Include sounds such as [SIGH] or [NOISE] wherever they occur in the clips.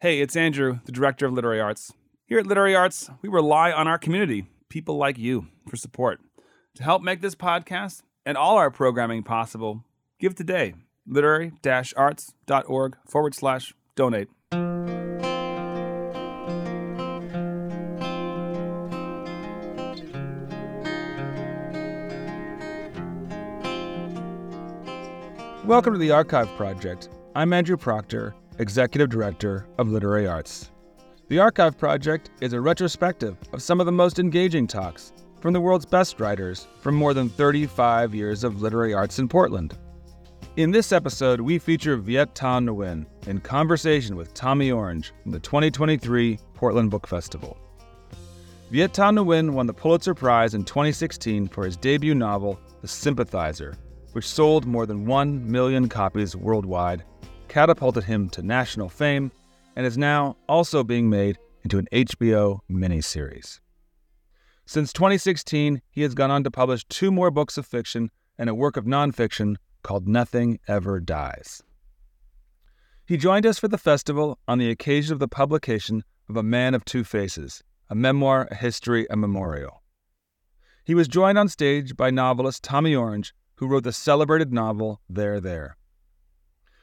Hey, it's Andrew, the director of Literary Arts. Here at Literary Arts, we rely on our community, people like you, for support. To help make this podcast and all our programming possible, give today. Literary arts.org forward slash donate. Welcome to the Archive Project. I'm Andrew Proctor, Executive Director of Literary Arts. The Archive Project is a retrospective of some of the most engaging talks from the world's best writers from more than 35 years of literary arts in Portland. In this episode, we feature Viet Thanh Nguyen in conversation with Tommy Orange from the 2023 Portland Book Festival. Viet Thanh Nguyen won the Pulitzer Prize in 2016 for his debut novel, The Sympathizer, which sold more than 1 million copies worldwide, catapulted him to national fame, and is now also being made into an HBO miniseries. Since 2016, he has gone on to publish two more books of fiction and a work of nonfiction called Nothing Ever Dies. He joined us for the festival on the occasion of the publication of A Man of Two Faces, a memoir, a history, a memorial. He was joined on stage by novelist Tommy Orange, who wrote the celebrated novel There There.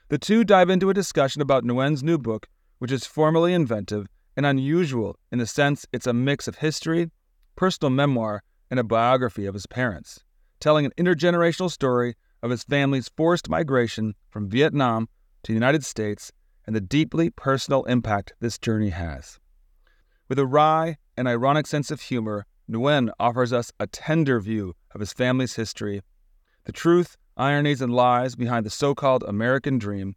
The two dive into a discussion about Nguyen's new book, which is formally inventive and unusual in the sense it's a mix of history, personal memoir, and a biography of his parents, telling an intergenerational story of his family's forced migration from Vietnam to the United States and the deeply personal impact this journey has. With a wry and ironic sense of humor, Nguyen offers us a tender view of his family's history the truth, ironies, and lies behind the so called American dream,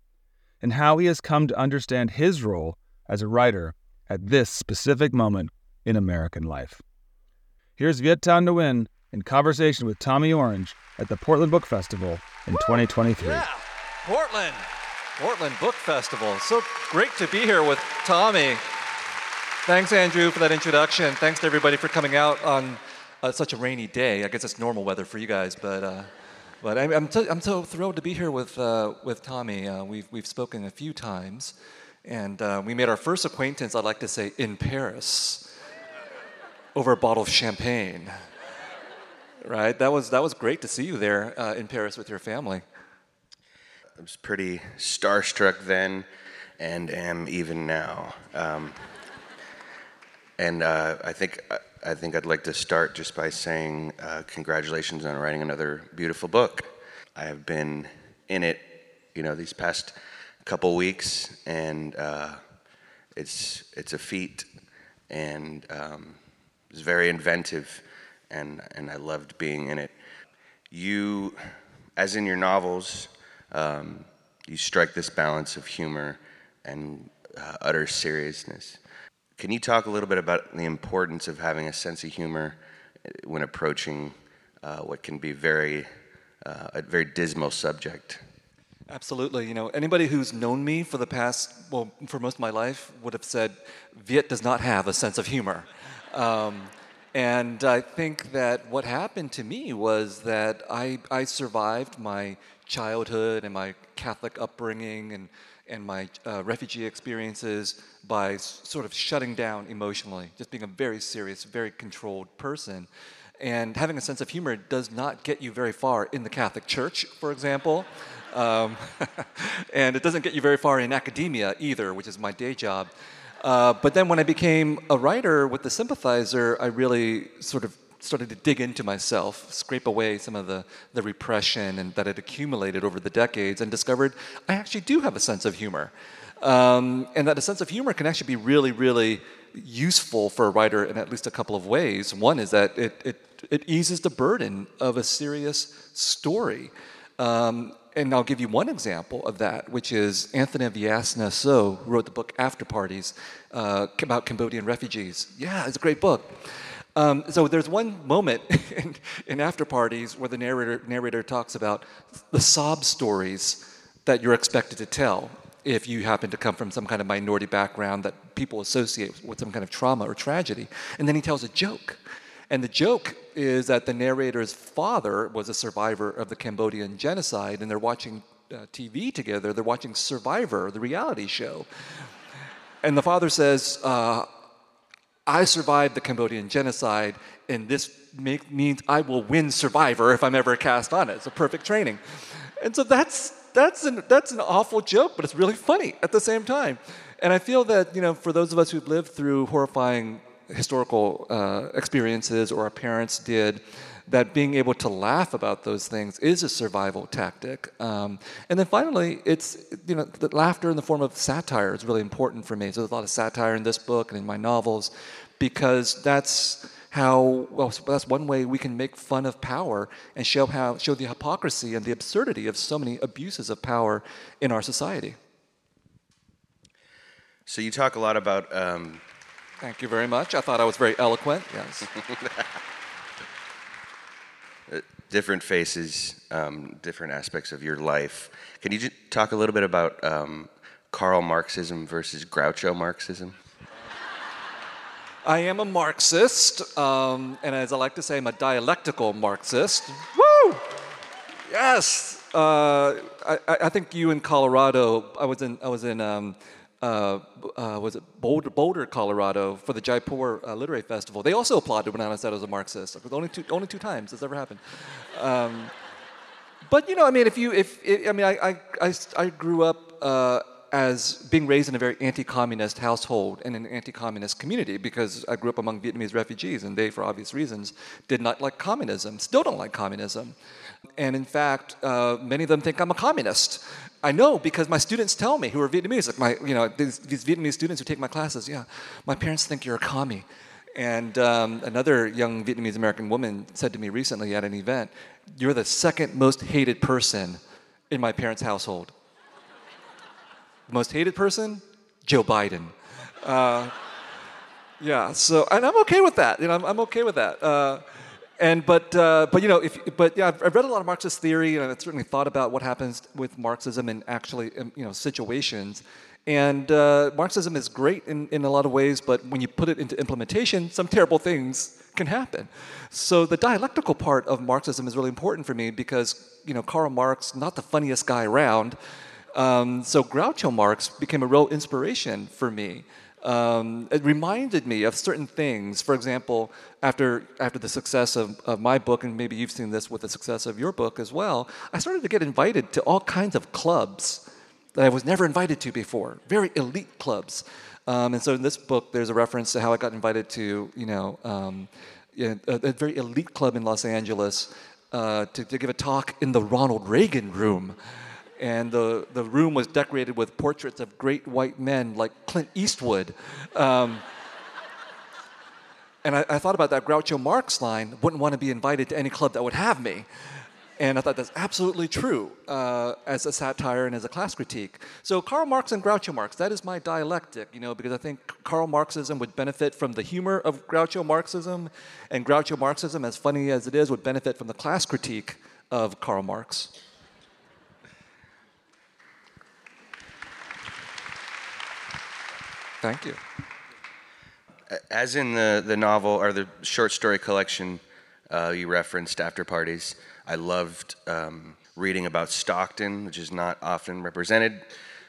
and how he has come to understand his role as a writer at this specific moment in American life. Here's Viet Thanh Nguyen in conversation with Tommy Orange at the Portland Book Festival in 2023. Yeah, Portland, Portland Book Festival. So great to be here with Tommy. Thanks, Andrew, for that introduction. Thanks to everybody for coming out on uh, such a rainy day. I guess it's normal weather for you guys, but. Uh, but I'm, I'm, so, I'm so thrilled to be here with, uh, with Tommy. Uh, we've, we've spoken a few times, and uh, we made our first acquaintance, I'd like to say, in Paris over a bottle of champagne. Right? That was, that was great to see you there uh, in Paris with your family. I was pretty starstruck then and am even now. Um, and uh, I think uh, I think I'd like to start just by saying uh, congratulations on writing another beautiful book. I have been in it, you know, these past couple weeks, and uh, it's it's a feat, and um, it's very inventive, and and I loved being in it. You, as in your novels, um, you strike this balance of humor and uh, utter seriousness. Can you talk a little bit about the importance of having a sense of humor uh, when approaching uh, what can be very uh, a very dismal subject? Absolutely. You know, anybody who's known me for the past, well, for most of my life, would have said Viet does not have a sense of humor. Um, and I think that what happened to me was that I, I survived my childhood and my Catholic upbringing and and my uh, refugee experiences by sort of shutting down emotionally, just being a very serious, very controlled person. And having a sense of humor does not get you very far in the Catholic Church, for example. Um, [LAUGHS] and it doesn't get you very far in academia either, which is my day job. Uh, but then when I became a writer with The Sympathizer, I really sort of started to dig into myself, scrape away some of the, the repression and that had accumulated over the decades, and discovered I actually do have a sense of humor. Um, and that a sense of humor can actually be really, really useful for a writer in at least a couple of ways. One is that it, it, it eases the burden of a serious story. Um, and I'll give you one example of that, which is Anthony Veasna So, who wrote the book Afterparties uh, about Cambodian refugees. Yeah, it's a great book. Um, so there's one moment [LAUGHS] in, in, Afterparties where the narrator, narrator talks about the sob stories that you're expected to tell if you happen to come from some kind of minority background that people associate with some kind of trauma or tragedy. And then he tells a joke. And the joke is that the narrator's father was a survivor of the Cambodian genocide, and they're watching uh, TV together. They're watching Survivor, the reality show. And the father says, uh, I survived the Cambodian genocide, and this make, means I will win Survivor if I'm ever cast on it. It's a perfect training. And so that's, that's, an, that's an awful joke, but it's really funny at the same time. And I feel that, you know, for those of us who've lived through horrifying historical uh, experiences or our parents did, that being able to laugh about those things is a survival tactic. Um, and then finally, it's you know the laughter in the form of satire is really important for me. So there's a lot of satire in this book and in my novels, because that's how well that's one way we can make fun of power and show how show the hypocrisy and the absurdity of so many abuses of power in our society. So you talk a lot about. Um... Thank you very much. I thought I was very eloquent. Yes. [LAUGHS] different faces, um, different aspects of your life. Can you talk a little bit about um, Karl Marxism versus Groucho Marxism? I am a Marxist, um, and as I like to say, I'm a dialectical Marxist. Woo! Yes. Uh, I, I, think you in Colorado. I was in. I was in um, uh, uh, was it Boulder, Boulder, Colorado, for the Jaipur uh, Literary Festival. They also applauded when I said I was a Marxist. Only two, only two times this ever happened. Um, but you know, I mean, if you, if, I mean, I, I, I, grew up uh, as being raised in a very anti-communist household and an anti-communist community because I grew up among Vietnamese refugees, and they, for obvious reasons, did not like communism. Still don't like communism. And in fact, uh, many of them think I'm a communist. I know because my students tell me who are Vietnamese, like my, you know, these, these Vietnamese students who take my classes, yeah, my parents think you're a commie. And um, another young Vietnamese American woman said to me recently at an event, You're the second most hated person in my parents' household. The [LAUGHS] most hated person? Joe Biden. Uh, yeah, so, and I'm okay with that. You know, I'm, I'm okay with that. Uh, and but uh, but you know if but yeah I've, I've, read a lot of Marxist theory and I've certainly thought about what happens with Marxism in actually you know situations. And uh, Marxism is great in, in a lot of ways, but when you put it into implementation, some terrible things can happen. So the dialectical part of Marxism is really important for me because you know Karl Marx, not the funniest guy around. Um, so Groucho Marx became a real inspiration for me um, it reminded me of certain things. For example, after, after the success of, of my book, and maybe you've seen this with the success of your book as well, I started to get invited to all kinds of clubs that I was never invited to before, very elite clubs. Um, and so in this book, there's a reference to how I got invited to, you know, um, a, a, very elite club in Los Angeles uh, to, to give a talk in the Ronald Reagan room and the, the room was decorated with portraits of great white men like Clint Eastwood. Um, and I, I, thought about that Groucho Marx line wouldn't want to be invited to any club that would have me. And I thought that's absolutely true uh, as a satire and as a class critique. So Karl Marx and Groucho Marx, that is my dialectic, you know, because I think Karl Marxism would benefit from the humor of Groucho Marxism, and Groucho Marxism, as funny as it is, would benefit from the class critique of Karl Marx. Thank you. As in the, the novel or the short story collection uh, you referenced, Afterparties, I loved um, reading about Stockton, which is not often represented.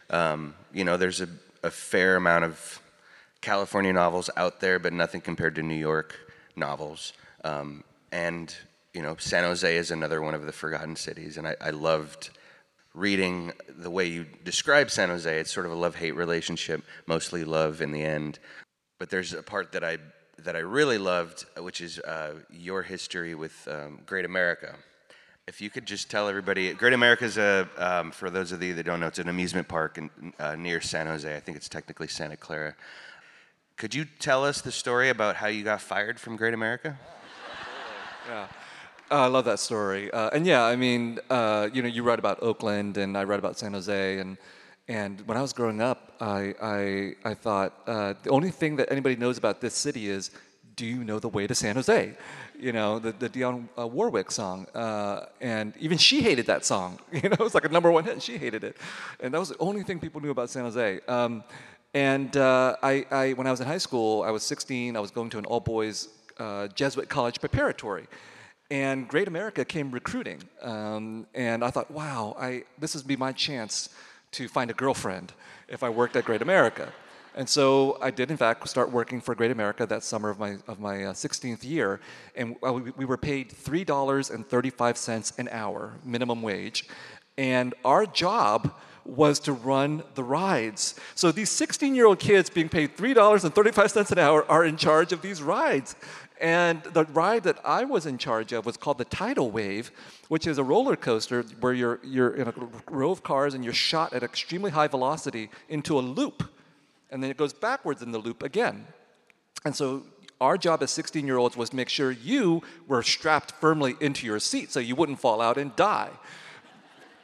Um, you know, there's a, a fair amount of California novels out there, but nothing compared to New York novels. Um, and, you know, San Jose is another one of the forgotten cities. And I, I loved reading the way you describe San Jose, it's sort of a love-hate relationship, mostly love in the end. But there's a part that I that I really loved, which is uh, your history with um, Great America. If you could just tell everybody, Great America is a, um, for those of you that don't know, it's an amusement park in, uh, near San Jose. I think it's technically Santa Clara. Could you tell us the story about how you got fired from Great America? [LAUGHS] Yeah. Oh, I love that story. Uh, and yeah, I mean, uh, you know, you write about Oakland, and I write about San Jose, and and when I was growing up, I I, I thought uh, the only thing that anybody knows about this city is, do you know the way to San Jose? You know, the the Dionne uh, Warwick song, uh, and even she hated that song. [LAUGHS] You know, it was like a number one hit, and she hated it, and that was the only thing people knew about San Jose. Um, and uh, I, I, when I was in high school, I was 16. I was going to an all boys Jesuit college preparatory and Great America came recruiting. Um, and I thought, wow, I, this would be my chance to find a girlfriend if I worked at Great America. And so I did, in fact, start working for Great America that summer of my, of my uh, 16th year. And uh, we, we were paid $3.35 an hour, minimum wage. And our job was to run the rides. So these 16 year old kids being paid $3.35 an hour are in charge of these rides. And the ride that I was in charge of was called the Tidal Wave, which is a roller coaster where you're, you're in a row of cars and you're shot at extremely high velocity into a loop. And then it goes backwards in the loop again. And so our job as 16 year olds was to make sure you were strapped firmly into your seat so you wouldn't fall out and die.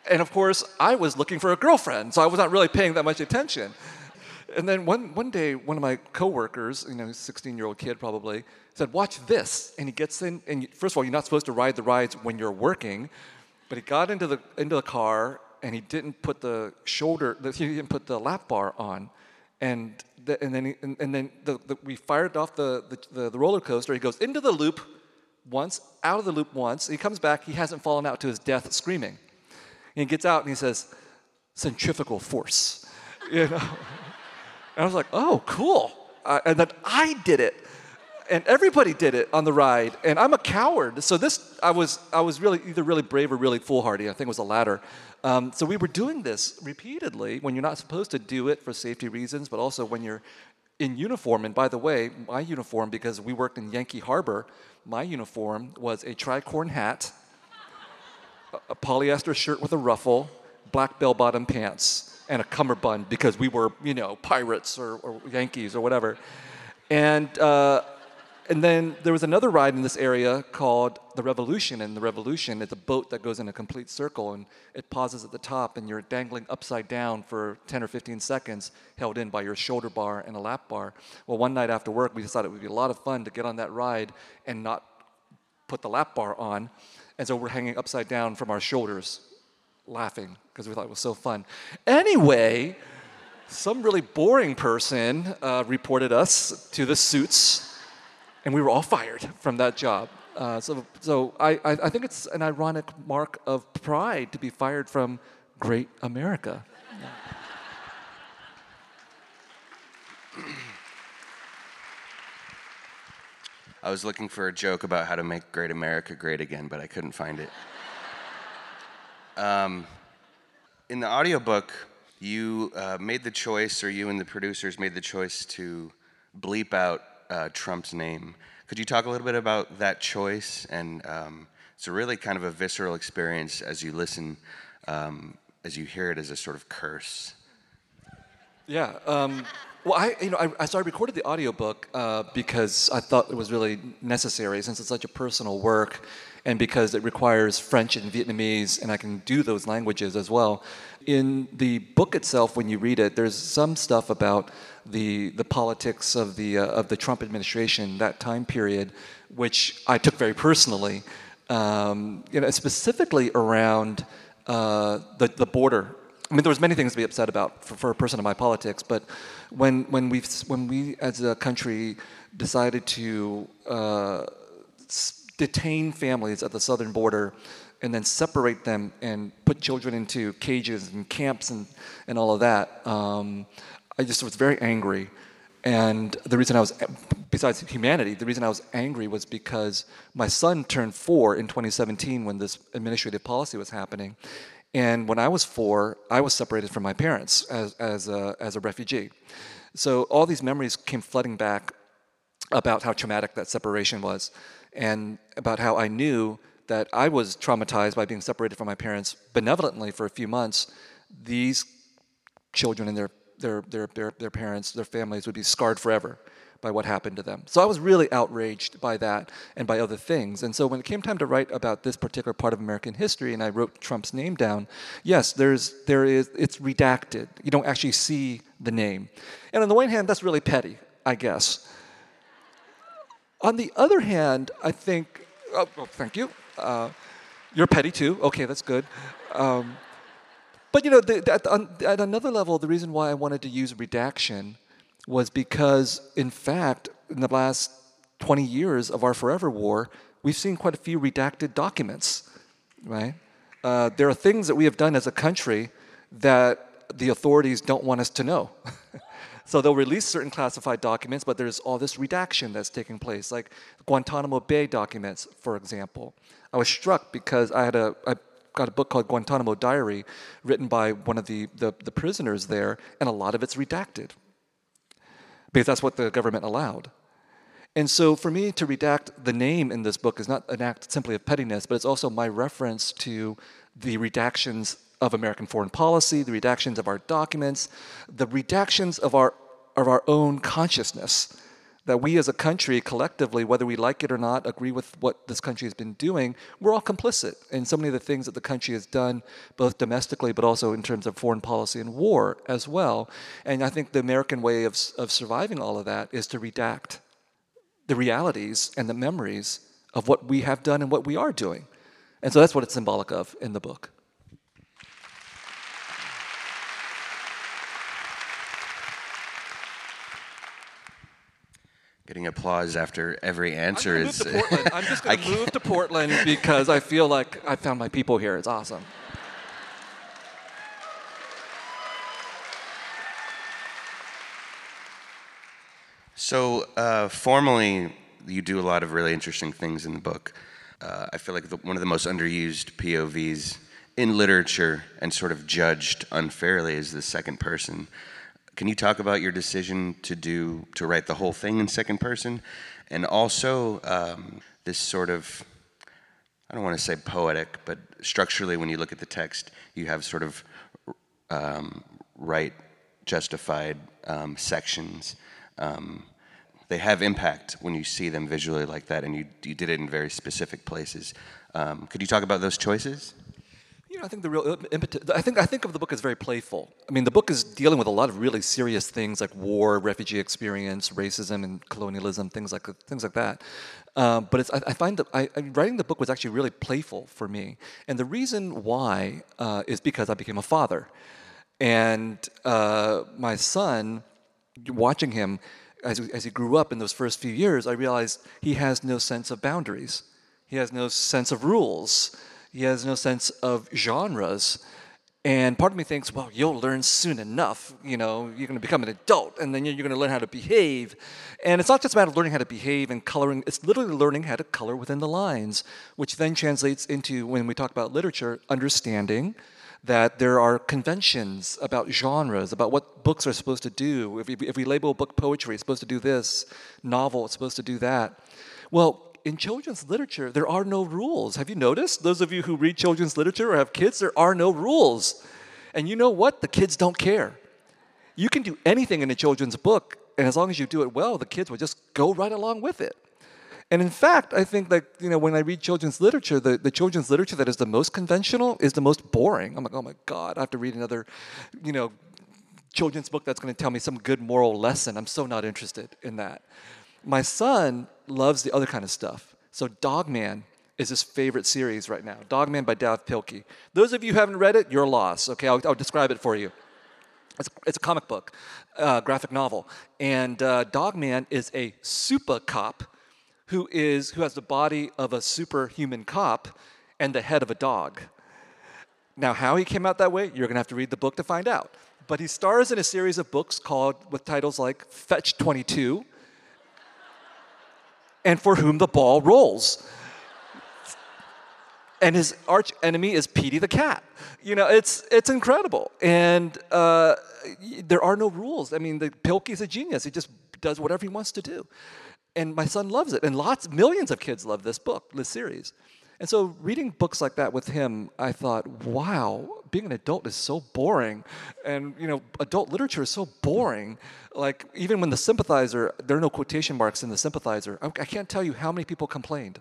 And of course, I was looking for a girlfriend, so I was not really paying that much attention. And then one, one day, one of my coworkers, you know, 16 year old kid probably, said, Watch this. And he gets in, and first of all, you're not supposed to ride the rides when you're working, but he got into the, into the car and he didn't put the shoulder, he didn't put the lap bar on. And, the, and then, he, and, and, then the, the, we fired off the, the, the roller coaster. He goes into the loop once, out of the loop once. He comes back, he hasn't fallen out to his death screaming. And he gets out and he says, centrifugal force. [LAUGHS] You know? And I was like, oh, cool. Uh, and then I did it. And everybody did it on the ride. And I'm a coward. So this, I was, I was really either really brave or really foolhardy. I think it was the latter. Um, so we were doing this repeatedly when you're not supposed to do it for safety reasons, but also when you're in uniform. And by the way, my uniform, because we worked in Yankee Harbor, my uniform was a tricorn hat a polyester shirt with a ruffle, black bell bottom pants, and a cummerbund because we were, you know, pirates or, or Yankees or whatever. And, uh, and then there was another ride in this area called the Revolution. And the Revolution is a boat that goes in a complete circle and it pauses at the top, and you're dangling upside down for 10 or 15 seconds, held in by your shoulder bar and a lap bar. Well, one night after work, we decided it would be a lot of fun to get on that ride and not put the lap bar on. And so we're hanging upside down from our shoulders, laughing because we thought it was so fun. Anyway, some really boring person uh, reported us to the suits, and we were all fired from that job. Uh, so, so I, I think it's an ironic mark of pride to be fired from great America. I was looking for a joke about how to make Great America great again, but I couldn't find it. Um, in the audiobook, you uh, made the choice, or you and the producers made the choice to bleep out uh, Trump's name. Could you talk a little bit about that choice? And um, it's a really kind of a visceral experience as you listen, um, as you hear it as a sort of curse. Yeah. Um, well, I, you know, I, I, recorded the audiobook uh, because I thought it was really necessary since it's such a personal work and because it requires French and Vietnamese, and I can do those languages as well. In the book itself, when you read it, there's some stuff about the, the politics of the, uh, of the Trump administration, that time period, which I took very personally, um, you know, specifically around uh, the, the border I mean, there was many things to be upset about for, for a person of my politics, but when when we when we as a country decided to uh, detain families at the southern border and then separate them and put children into cages and camps and, and all of that, um, I just was very angry. And the reason I was, besides humanity, the reason I was angry was because my son turned four in 2017 when this administrative policy was happening. And when I was four, I was separated from my parents as, as, a, as a refugee. So all these memories came flooding back about how traumatic that separation was and about how I knew that I was traumatized by being separated from my parents benevolently for a few months. These children and their, their, their, their, their parents, their families would be scarred forever by what happened to them. So I was really outraged by that and by other things. And so when it came time to write about this particular part of American history and I wrote Trump's name down, yes, there's there is it's redacted. You don't actually see the name. And on the one hand, that's really petty, I guess. On the other hand, I think, oh, thank you. Uh, you're petty too. Okay, that's good. Um, but you know, the, at, on, at another level, the reason why I wanted to use redaction was because, in fact, in the last 20 years of our forever war, we've seen quite a few redacted documents, right? Uh, there are things that we have done as a country that the authorities don't want us to know. [LAUGHS] So they'll release certain classified documents, but there's all this redaction that's taking place, like Guantanamo Bay documents, for example. I was struck because I had a I got a book called Guantanamo Diary, written by one of the, the, the prisoners there, and a lot of it's redacted because that's what the government allowed. And so for me to redact the name in this book is not an act simply of pettiness, but it's also my reference to the redactions of American foreign policy, the redactions of our documents, the redactions of our, of our own consciousness. That we as a country, collectively, whether we like it or not, agree with what this country has been doing, we're all complicit in so many of the things that the country has done, both domestically but also in terms of foreign policy and war as well. And I think the American way of, of surviving all of that is to redact the realities and the memories of what we have done and what we are doing. And so that's what it's symbolic of in the book. Getting applause after every answer I'm is. to Portland. I'm just [LAUGHS] going to move to Portland [LAUGHS] because I feel like I found my people here. It's awesome. So, uh, formally, you do a lot of really interesting things in the book. Uh, I feel like the, one of the most underused POVs in literature and sort of judged unfairly is the second person. Can you talk about your decision to do to write the whole thing in second person, and also um, this sort of I don't want to say poetic, but structurally, when you look at the text, you have sort of um, right justified um, sections. Um, they have impact when you see them visually like that, and you, you did it in very specific places. Um, could you talk about those choices? You know, I think the real impetus. I think I think of the book as very playful. I mean, the book is dealing with a lot of really serious things like war, refugee experience, racism, and colonialism, things like things like that. Um, but I, I, find that I, writing the book was actually really playful for me, and the reason why uh, is because I became a father, and uh, my son, watching him as, as he grew up in those first few years, I realized he has no sense of boundaries. He has no sense of rules. He has no sense of genres. And part of me thinks, well, you'll learn soon enough. You know, you're going to become an adult, and then you're going to learn how to behave. And it's not just a matter of learning how to behave and coloring, it's literally learning how to color within the lines, which then translates into, when we talk about literature, understanding that there are conventions about genres, about what books are supposed to do. If we, if we label a book poetry, it's supposed to do this, novel, it's supposed to do that. Well, in children's literature, there are no rules. Have you noticed? Those of you who read children's literature or have kids, there are no rules. And you know what? The kids don't care. You can do anything in a children's book, and as long as you do it well, the kids will just go right along with it. And in fact, I think that you know when I read children's literature, the, the children's literature that is the most conventional is the most boring. I'm like, oh my god, I have to read another, you know, children's book that's going to tell me some good moral lesson. I'm so not interested in that. My son loves the other kind of stuff. So Dogman is his favorite series right now. Dogman by Dav Pilkey. Those of you who haven't read it, you're lost. Okay, I'll, I'll describe it for you. It's, it's a comic book, uh, graphic novel, and uh, Dogman is a super cop who is who has the body of a superhuman cop and the head of a dog. Now, how he came out that way, you're to have to read the book to find out. But he stars in a series of books called with titles like Fetch 22 and for whom the ball rolls. And his arch enemy is Petey the cat. You know, it's it's incredible. And uh, there are no rules. I mean, the Pilkey's a genius. He just does whatever he wants to do. And my son loves it. And lots, millions of kids love this book, this series. And so reading books like that with him, I thought, wow, being an adult is so boring. And, you know, adult literature is so boring. Like, even when the sympathizer, there are no quotation marks in the sympathizer. I, I can't tell you how many people complained.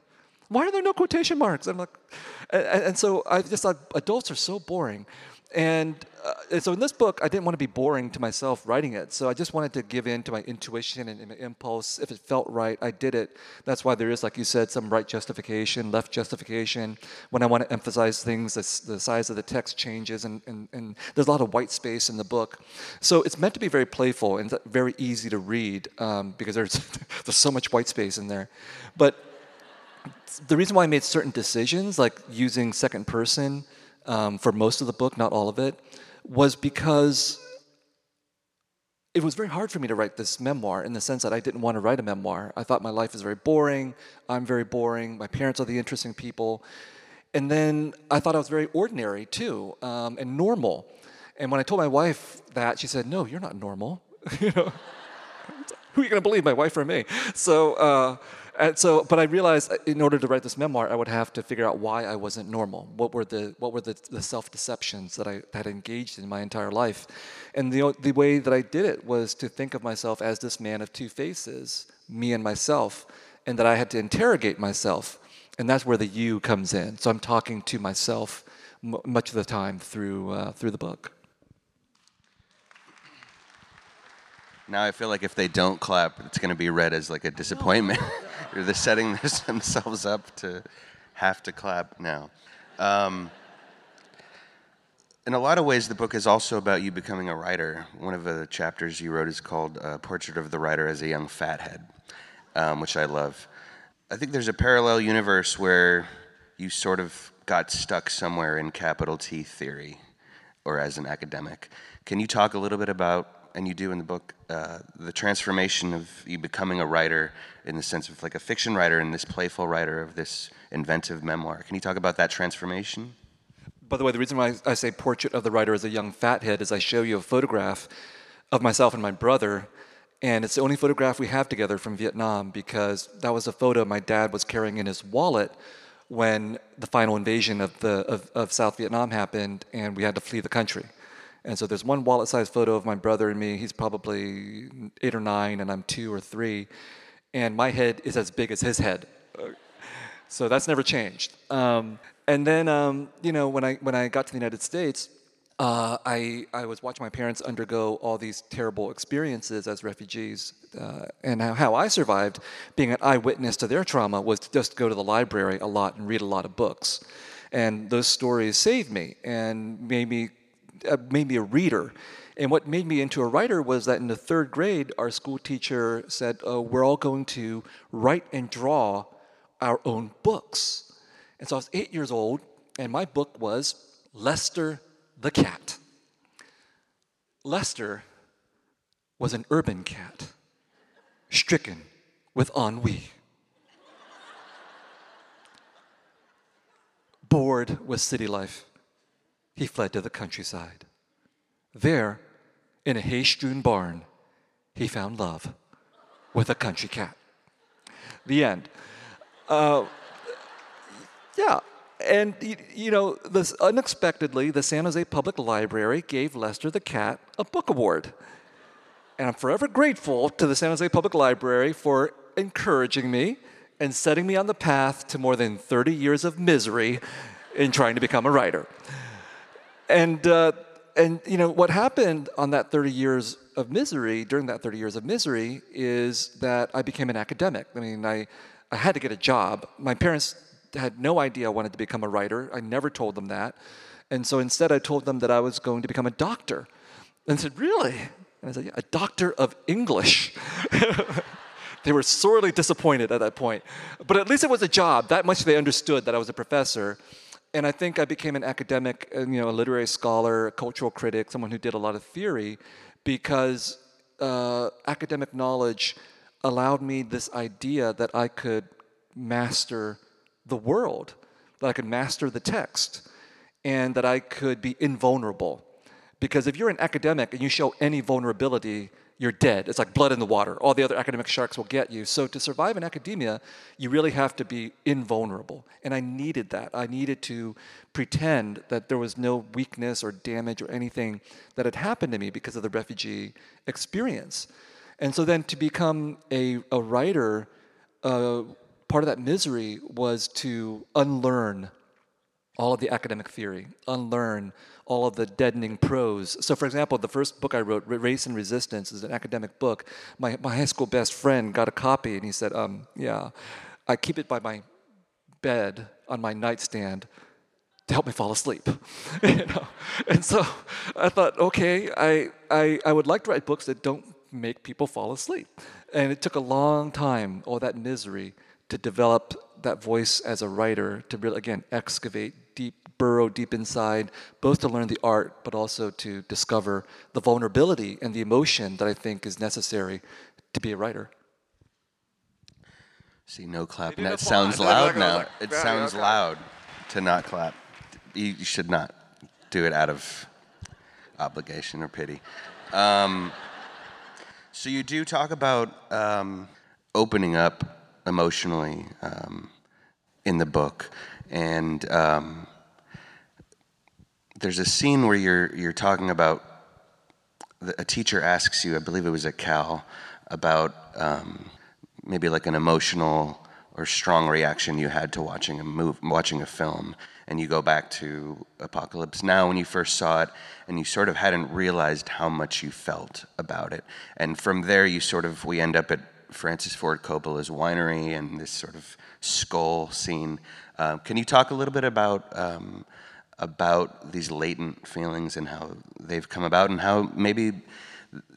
Why are there no quotation marks? I'm like, and, and so I just thought adults are so boring. And uh, so in this book, I didn't want to be boring to myself writing it. So I just wanted to give in to my intuition and, and my impulse. If it felt right, I did it. That's why there is, like you said, some right justification, left justification. When I want to emphasize things, the, the size of the text changes, and, and, and there's a lot of white space in the book. So it's meant to be very playful and very easy to read um, because there's, [LAUGHS] there's so much white space in there. But the reason why I made certain decisions, like using second person, um, for most of the book, not all of it, was because it was very hard for me to write this memoir in the sense that I didn't want to write a memoir. I thought my life is very boring. I'm very boring. My parents are the interesting people. And then I thought I was very ordinary too um, and normal. And when I told my wife that, she said, No, you're not normal. [LAUGHS] you know, [LAUGHS] who are you going to believe, my wife or me? So, uh, and so, but I realized in order to write this memoir, I would have to figure out why I wasn't normal. What were the what were the, the self deceptions that I had engaged in my entire life, and the the way that I did it was to think of myself as this man of two faces, me and myself, and that I had to interrogate myself, and that's where the you comes in. So I'm talking to myself much of the time through uh, through the book. Now I feel like if they don't clap, it's going to be read as like a disappointment. [LAUGHS] they're setting [LAUGHS] themselves up to have to clap now. Um, in a lot of ways, the book is also about you becoming a writer. One of the chapters you wrote is called uh, Portrait of the Writer as a Young Fathead, um, which I love. I think there's a parallel universe where you sort of got stuck somewhere in capital T theory or as an academic. Can you talk a little bit about and you do in the book, uh, the transformation of you becoming a writer in the sense of like a fiction writer and this playful writer of this inventive memoir. Can you talk about that transformation? By the way, the reason why I say portrait of the writer as a young fathead is I show you a photograph of myself and my brother, and it's the only photograph we have together from Vietnam because that was a photo my dad was carrying in his wallet when the final invasion of, the, of, of South Vietnam happened and we had to flee the country. And so there's one wallet sized photo of my brother and me. He's probably eight or nine, and I'm two or three. And my head is as big as his head. So that's never changed. Um, and then, um, you know, when I, when I got to the United States, uh, I, I was watching my parents undergo all these terrible experiences as refugees. Uh, and how, how I survived being an eyewitness to their trauma was to just go to the library a lot and read a lot of books. And those stories saved me and made me uh, made me a reader. And what made me into a writer was that in the third grade, our school teacher said, oh, We're all going to write and draw our own books. And so I was eight years old, and my book was Lester the Cat. Lester was an urban cat, stricken with ennui. Bored with city life he fled to the countryside. There, in a hay strewn barn, he found love with a country cat. The end. Uh, yeah, and you know, this unexpectedly, the San Jose Public Library gave Lester the cat a book award. And I'm forever grateful to the San Jose Public Library for encouraging me and setting me on the path to more than 30 years of misery in trying to become a writer and uh, and you know what happened on that 30 years of misery during that 30 years of misery is that I became an academic. I mean, I I had to get a job. My parents had no idea I wanted to become a writer. I never told them that, and so instead I told them that I was going to become a doctor. And said, "Really?" And I said, yeah, "A doctor of English." [LAUGHS] they were sorely disappointed at that point, but at least it was a job. That much they understood that I was a professor and I think I became an academic, uh, you know, a literary scholar, a cultural critic, someone who did a lot of theory, because uh, academic knowledge allowed me this idea that I could master the world, that I could master the text, and that I could be invulnerable. Because if you're an academic and you show any vulnerability, you're dead. It's like blood in the water. All the other academic sharks will get you. So to survive in academia, you really have to be invulnerable. And I needed that. I needed to pretend that there was no weakness or damage or anything that had happened to me because of the refugee experience. And so then to become a, a writer, uh, part of that misery was to unlearn all of the academic theory, unlearn all of the deadening prose. So, for example, the first book I wrote, Race and Resistance, is an academic book. My, my high school best friend got a copy and he said, um, Yeah, I keep it by my bed on my nightstand to help me fall asleep. [LAUGHS] you know? And so I thought, okay, I, I, I would like to write books that don't make people fall asleep. And it took a long time, all that misery, to develop that voice as a writer, to really, again, excavate burrow deep inside, both to learn the art, but also to discover the vulnerability and the emotion that I think is necessary to be a writer. See, no clap. And that sounds They loud now. It yeah, sounds okay. loud to not clap. You you should not do it out of obligation or pity. Um, so you do talk about um, opening up emotionally um, in the book, and um, there's a scene where you're you're talking about the- a teacher asks you, I believe it was at Cal, about um, maybe like an emotional or strong reaction you had to watching a move, watching a film, and you go back to Apocalypse Now when you first saw it, and you sort of hadn't realized how much you felt about it, and from there you sort of we end up at Francis Ford Coppola's winery and this sort of skull scene. Um, can you talk a little bit about um, about these latent feelings and how they've come about, and how maybe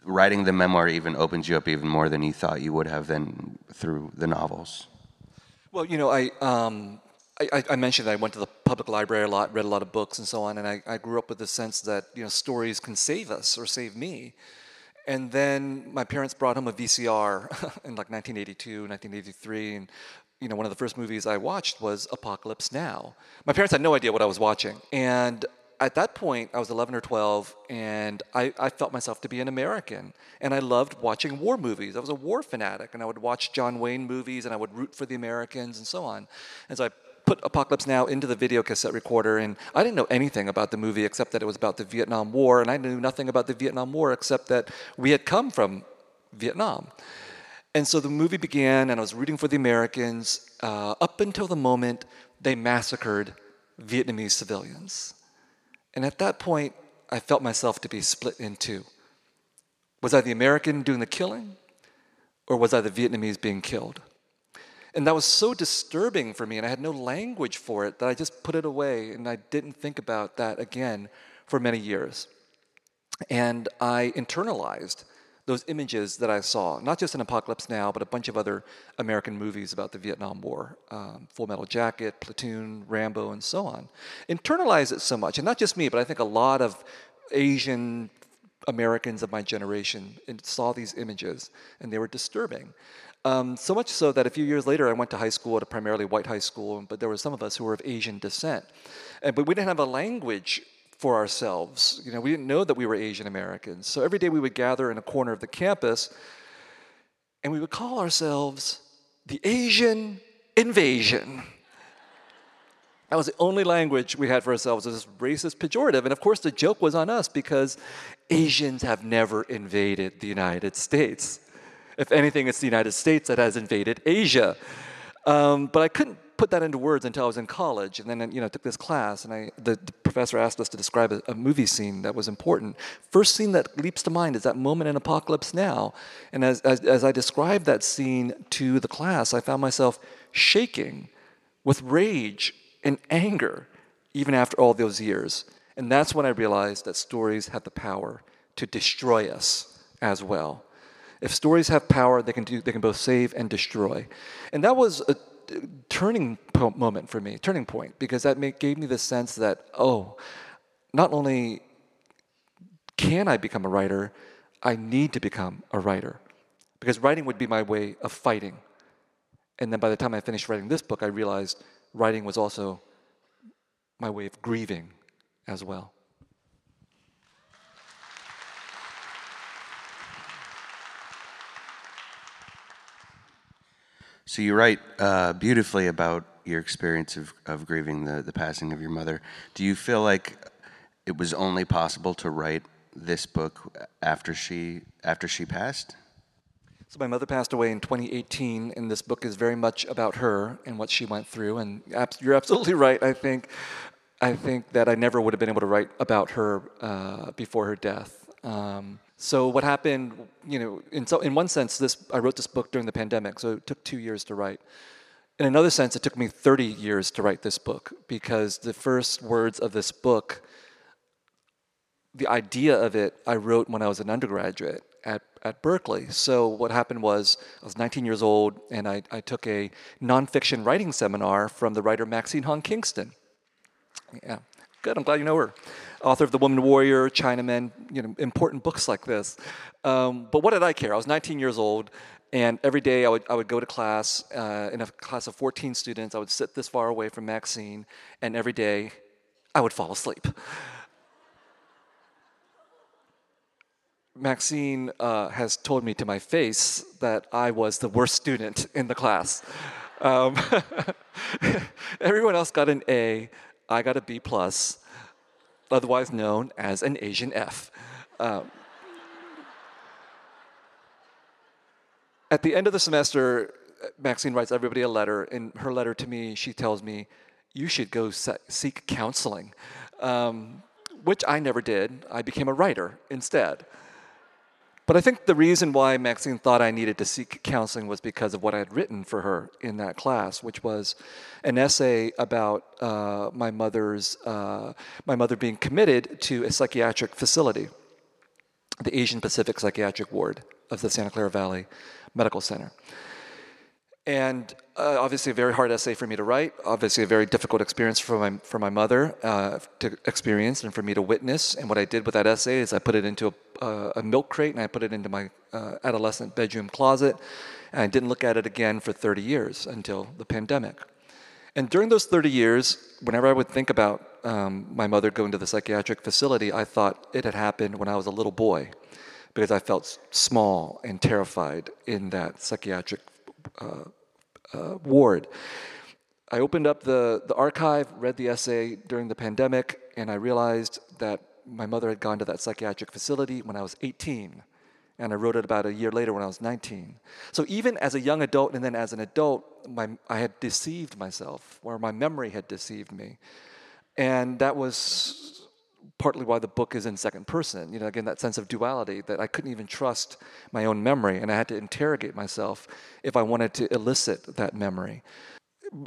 writing the memoir even opens you up even more than you thought you would have then through the novels? Well, you know, I, um, I, I- mentioned I went to the public library a lot, read a lot of books and so on, and I, I grew up with the sense that, you know, stories can save us or save me. And then my parents brought home a VCR [LAUGHS] in like 1982, 1983, and, you know, one of the first movies I watched was Apocalypse Now. My parents had no idea what I was watching. And at that point, I was 11 or 12, and I, I felt myself to be an American. And I loved watching war movies. I was a war fanatic, and I would watch John Wayne movies, and I would root for the Americans, and so on. And so I put Apocalypse Now into the video cassette recorder, and I didn't know anything about the movie except that it was about the Vietnam War, and I knew nothing about the Vietnam War except that we had come from Vietnam. And so the movie began, and I was rooting for the Americans uh, up until the moment they massacred Vietnamese civilians. And at that point, I felt myself to be split in two. Was I the American doing the killing, or was I the Vietnamese being killed? And that was so disturbing for me, and I had no language for it that I just put it away, and I didn't think about that again for many years. And I internalized those images that I saw, not just in Apocalypse Now, but a bunch of other American movies about the Vietnam War um, Full Metal Jacket, Platoon, Rambo, and so on. Internalized it so much, and not just me, but I think a lot of Asian Americans of my generation saw these images, and they were disturbing. Um, so much so that a few years later, I went to high school at a primarily white high school, but there were some of us who were of Asian descent. And, but we didn't have a language for ourselves. You know, we didn't know that we were Asian Americans. So every day we would gather in a corner of the campus, and we would call ourselves the Asian Invasion. That was the only language we had for ourselves, was this racist pejorative. And of course, the joke was on us because Asians have never invaded the United States. If anything, it's the United States that has invaded Asia. Um, but I couldn't put that into words until I was in college, and then you know took this class, and I, the, the professor asked us to describe a, a movie scene that was important. First scene that leaps to mind is that moment in Apocalypse Now, and as, as, as I described that scene to the class, I found myself shaking with rage and anger, even after all those years. And that's when I realized that stories have the power to destroy us as well. If stories have power, they can do they can both save and destroy. And that was a turning moment for me, turning point, because that ma- gave me the sense that oh, not only can I become a writer, I need to become a writer, because writing would be my way of fighting. And then by the time I finished writing this book, I realized writing was also my way of grieving as well. So you write uh, beautifully about your experience of, of grieving the, the passing of your mother. Do you feel like it was only possible to write this book after she after she passed? So my mother passed away in 2018, and this book is very much about her and what she went through. And you're absolutely right. I think, I think that I never would have been able to write about her uh, before her death. Um, so what happened, you know, in so in one sense, this I wrote this book during the pandemic, so it took two years to write. In another sense, it took me 30 years to write this book because the first words of this book the idea of it I wrote when I was an undergraduate at, at Berkeley. So what happened was I was 19 years old and I, I took a nonfiction writing seminar from the writer Maxine Hong Kingston. Yeah. Good. I'm glad you know her. Author of The Woman Warrior, Chinaman, you know, important books like this. Um, but what did I care? I was 19 years old, and every day I would, I would go to class. Uh, in a class of 14 students, I would sit this far away from Maxine, and every day I would fall asleep. Maxine uh, has told me to my face that I was the worst student in the class. Um, [LAUGHS] everyone else got an A, I got a B plus, otherwise known as an Asian F. Um, at the end of the semester, Maxine writes everybody a letter. In her letter to me, she tells me, "You should go seek counseling," um, which I never did. I became a writer instead. But I think the reason why Maxine thought I needed to seek counseling was because of what I had written for her in that class, which was an essay about uh, my mother's uh, my mother being committed to a psychiatric facility, the Asian Pacific Psychiatric Ward of the Santa Clara Valley Medical Center. And uh, obviously, a very hard essay for me to write. Obviously, a very difficult experience for my for my mother uh, to experience and for me to witness. And what I did with that essay is I put it into a, uh, a milk crate and I put it into my uh, adolescent bedroom closet. And I didn't look at it again for 30 years until the pandemic. And during those 30 years, whenever I would think about um, my mother going to the psychiatric facility, I thought it had happened when I was a little boy, because I felt small and terrified in that psychiatric uh, uh, ward. I opened up the, the archive, read the essay during the pandemic, and I realized that my mother had gone to that psychiatric facility when I was 18. And I wrote it about a year later when I was 19. So even as a young adult and then as an adult, my, I had deceived myself, or my memory had deceived me. And that was partly why the book is in second person. You know, again, that sense of duality that I couldn't even trust my own memory, and I had to interrogate myself if I wanted to elicit that memory.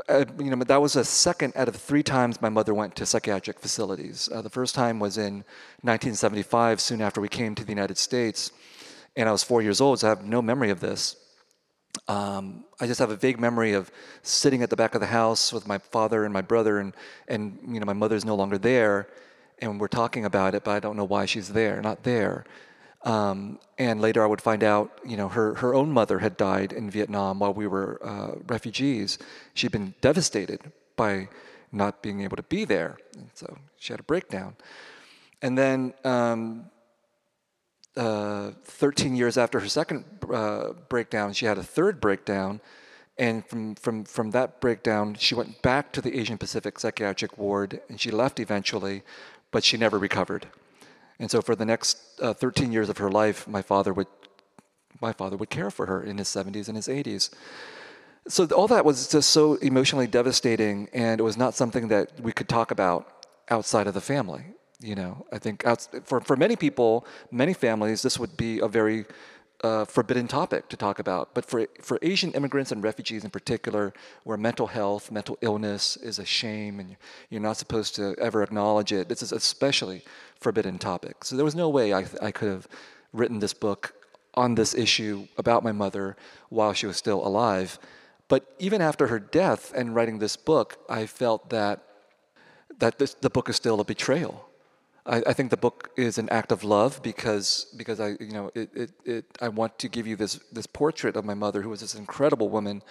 Uh, you know, that was a second out of three times my mother went to psychiatric facilities. Uh, the first time was in 1975, soon after we came to the United States, and I was four years old, so I have no memory of this. Um, I just have a vague memory of sitting at the back of the house with my father and my brother, and and you know my mother's no longer there, and we're talking about it, but I don't know why she's there, not there. Um, and later I would find out, you know, her, her own mother had died in Vietnam while we were uh, refugees. She'd been devastated by not being able to be there. And so she had a breakdown. And then um, uh, 13 years after her second uh, breakdown, she had a third breakdown. And from, from, from that breakdown, she went back to the Asian Pacific Psychiatric Ward and she left eventually but she never recovered. And so for the next uh, 13 years of her life, my father would my father would care for her in his 70s and his 80s. So all that was just so emotionally devastating, and it was not something that we could talk about outside of the family. You know, I think for for many people, many families, this would be a very uh, forbidden topic to talk about. But for, for Asian immigrants and refugees in particular, where mental health, mental illness is a shame and you're not supposed to ever acknowledge it, this is especially forbidden topic. So there was no way I, I could have written this book on this issue about my mother while she was still alive. But even after her death and writing this book, I felt that, that this, the book is still a betrayal I, I, think the book is an act of love because because I you know it, it, it I want to give you this this portrait of my mother who was this incredible woman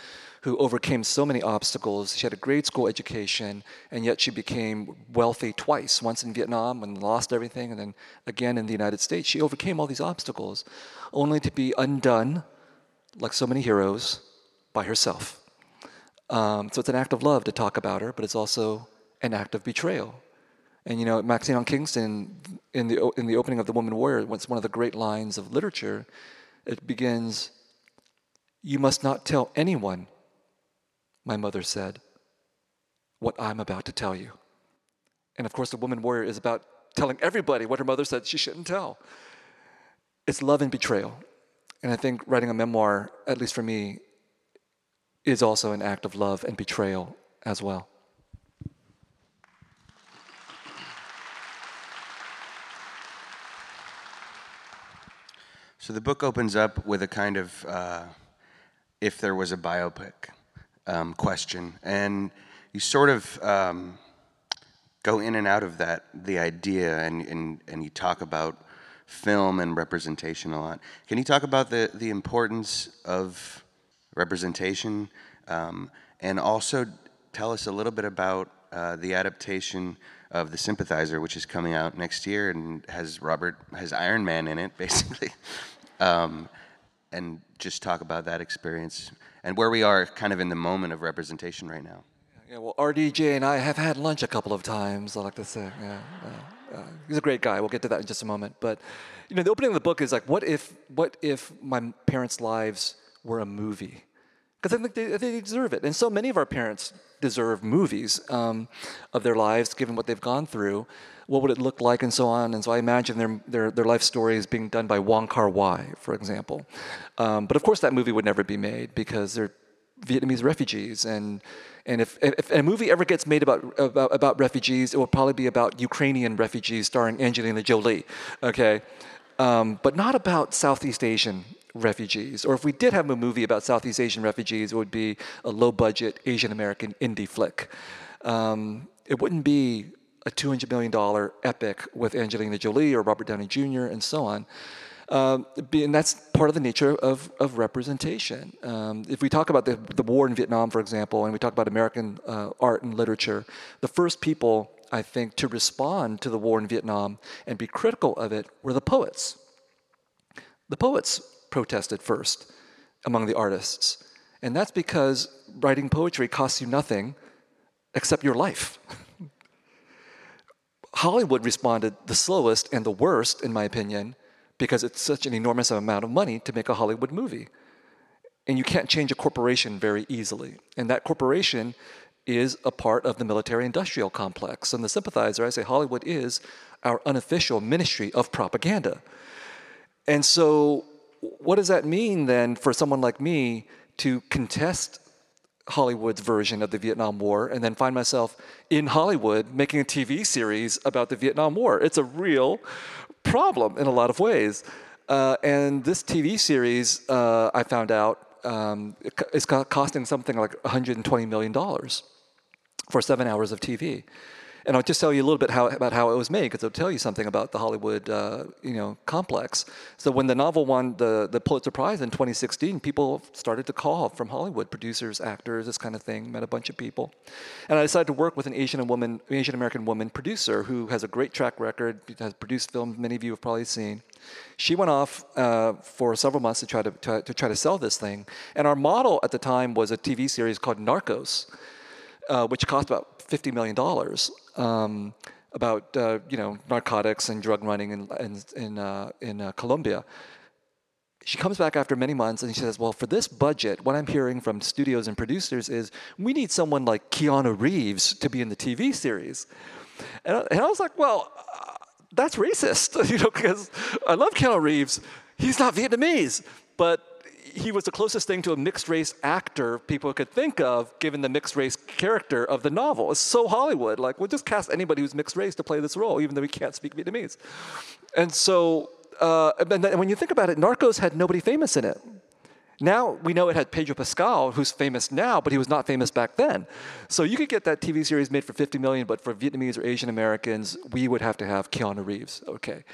who overcame so many obstacles. She had a grade school education and yet she became wealthy twice. Once in Vietnam and lost everything, and then again in the United States. She overcame all these obstacles, only to be undone, like so many heroes, by herself. Um, so it's an act of love to talk about her, but it's also an act of betrayal and you know, Maxine Hong Kingston, in the in the opening of *The Woman Warrior*, it's one of the great lines of literature. It begins, "You must not tell anyone," my mother said, "what I'm about to tell you." And of course, *The Woman Warrior* is about telling everybody what her mother said she shouldn't tell. It's love and betrayal, and I think writing a memoir, at least for me, is also an act of love and betrayal as well. So the book opens up with a kind of uh, if there was a biopic um, question, and you sort of um, go in and out of that, the idea, and, and, and you talk about film and representation a lot. Can you talk about the, the importance of representation um, and also tell us a little bit about uh, the adaptation of The Sympathizer, which is coming out next year and has Robert, has Iron Man in it, [LAUGHS] basically. Um, and just talk about that experience and where we are kind of in the moment of representation right now. Yeah, well, RDJ and I have had lunch a couple of times. I like to say, yeah, uh, he's a great guy. We'll get to that in just a moment. But you know, the opening of the book is like, what if, what if my parents' lives were a movie? Because I think they, they, deserve it, and so many of our parents deserve movies um, of their lives, given what they've gone through. What would it look like, and so on. And so I imagine their their, their life story is being done by Wong Kar Wai, for example. Um, but of course, that movie would never be made because they're Vietnamese refugees and and if, if a movie ever gets made about, about, about refugees, it will probably be about Ukrainian refugees starring Angelina Jolie, okay? Um, but not about Southeast Asian refugees. Or if we did have a movie about Southeast Asian refugees, it would be a low budget Asian American indie flick. Um, it wouldn't be a $200 million epic with Angelina Jolie or Robert Downey Jr. and so on. Um, and that's part of the nature of, of representation. Um, if we talk about the, the war in Vietnam, for example, and we talk about American uh, art and literature, the first people, I think, to respond to the war in Vietnam and be critical of it were the poets. The poets protested first among the artists. And that's because writing poetry costs you nothing except your life. [LAUGHS] Hollywood responded the slowest and the worst, in my opinion, because it's such an enormous amount of money to make a Hollywood movie. And you can't change a corporation very easily. And that corporation is a part of the military industrial complex. And the sympathizer, I say Hollywood is our unofficial ministry of propaganda. And so, what does that mean then for someone like me to contest Hollywood's version of the Vietnam War and then find myself in Hollywood making a TV series about the Vietnam War? It's a real problem in a lot of ways. Uh, and this TV series, uh, I found out, um, is costing something like $120 million for seven hours of TV. And I'll just tell you a little bit how, about how it was made, because it'll tell you something about the Hollywood, uh, you know, complex. So when the novel won the, the Pulitzer Prize in 2016, people started to call from Hollywood, producers, actors, this kind of thing. Met a bunch of people, and I decided to work with an Asian woman, Asian American woman producer who has a great track record, has produced films many of you have probably seen. She went off uh, for several months to try to, to, to try to sell this thing, and our model at the time was a TV series called Narcos. Uh, which cost about $50 million um, about uh, you know narcotics and drug running in in in, uh, in uh, Colombia. She comes back after many months and she says, "Well, for this budget, what I'm hearing from studios and producers is we need someone like Keanu Reeves to be in the TV series." And I, and I was like, "Well, that's racist, [LAUGHS] you know, because I love Keanu Reeves. He's not Vietnamese, but he was the closest thing to a mixed race actor people could think of, given the mixed race character of the novel. It's so Hollywood. Like, we'll just cast anybody who's mixed race to play this role, even though he can't speak Vietnamese. And so, uh, and, when you think about it, Narcos had nobody famous in it. Now we know it had Pedro Pascal, who's famous now, but he was not famous back then. So you could get that TV series made for 50 million, but for Vietnamese or Asian Americans, we would have to have Keanu Reeves. Okay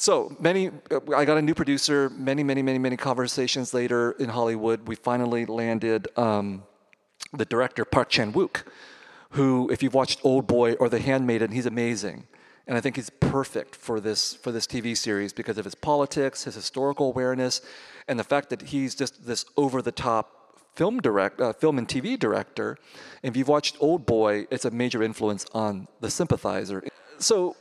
so many, I got a new producer. Many, many, many, many conversations later in Hollywood, we finally landed um, the director Park Chan Wook, who, if you've watched Old Boy or The Handmaiden, he's amazing, and I think he's perfect for this for this TV series because of his politics, his historical awareness, and the fact that he's just this over-the-top film direct, uh, film and TV director. And if you've watched Old Boy, it's a major influence on The Sympathizer. So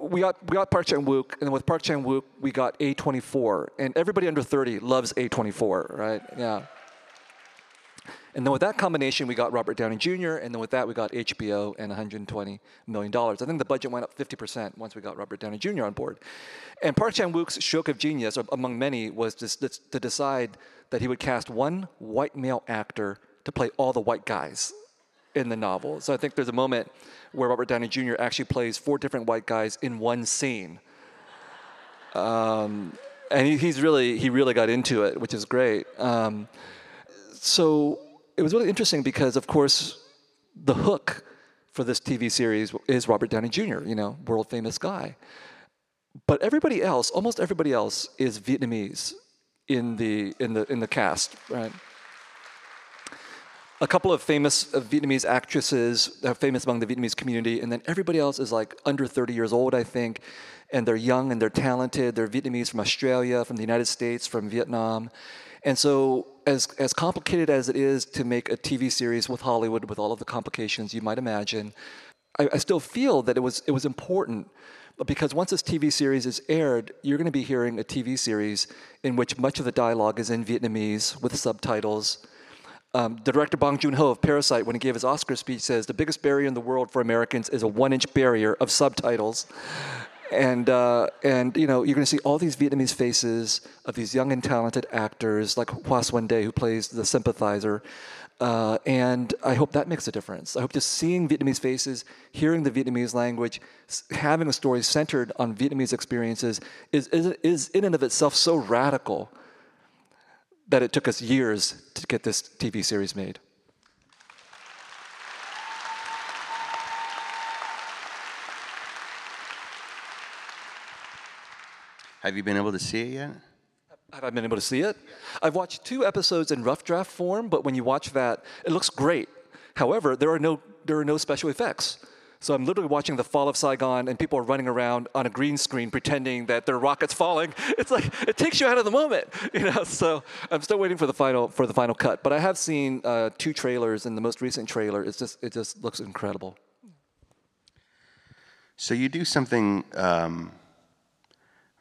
we got we got Park Chan Wook, and with Park Chan Wook, we got A24, and everybody under 30 loves A24, right? Yeah. And then with that combination, we got Robert Downey Jr., and then with that, we got HBO and 120 million dollars. I think the budget went up 50% once we got Robert Downey Jr. on board. And Park Chan Wook's stroke of genius, among many, was to, to decide that he would cast one white male actor to play all the white guys in the novel. So I think there's a moment where Robert Downey Jr. actually plays four different white guys in one scene. Um, and he, he's really he really got into it, which is great. Um, so it was really interesting because, of course, the hook for this TV series is Robert Downey Jr., you know, world famous guy. But everybody else, almost everybody else, is Vietnamese in the in the in the cast, right? A couple of famous uh, Vietnamese actresses are famous among the Vietnamese community, and then everybody else is like under 30 years old, I think, and they're young and they're talented. They're Vietnamese from Australia, from the United States, from Vietnam, and so as as complicated as it is to make a TV series with Hollywood, with all of the complications you might imagine, I, I still feel that it was it was important because once this TV series is aired, you're going to be hearing a TV series in which much of the dialogue is in Vietnamese with subtitles. Um, director Bong Joon Ho of Parasite, when he gave his Oscar speech, says the biggest barrier in the world for Americans is a one-inch barrier of subtitles. And uh, and you know you're going to see all these Vietnamese faces of these young and talented actors like Hoa Xuande, who plays the sympathizer, uh, and I hope that makes a difference. I hope just seeing Vietnamese faces, hearing the Vietnamese language, having a story centered on Vietnamese experiences is, is, is in and of itself so radical that it took us years to get this TV series made. Have you been able to see it yet? Have I been able to see it? I've watched two episodes in rough draft form, but when you watch that, it looks great. However, there are no there are no special effects. So I'm literally watching the fall of Saigon, and people are running around on a green screen pretending that their rocket's falling. [LAUGHS] It's like it takes you out of the moment, [LAUGHS] you know. So I'm still waiting for the final for the final cut. But I have seen uh, two trailers, and the most recent trailer it's just it just looks incredible. So you do something um,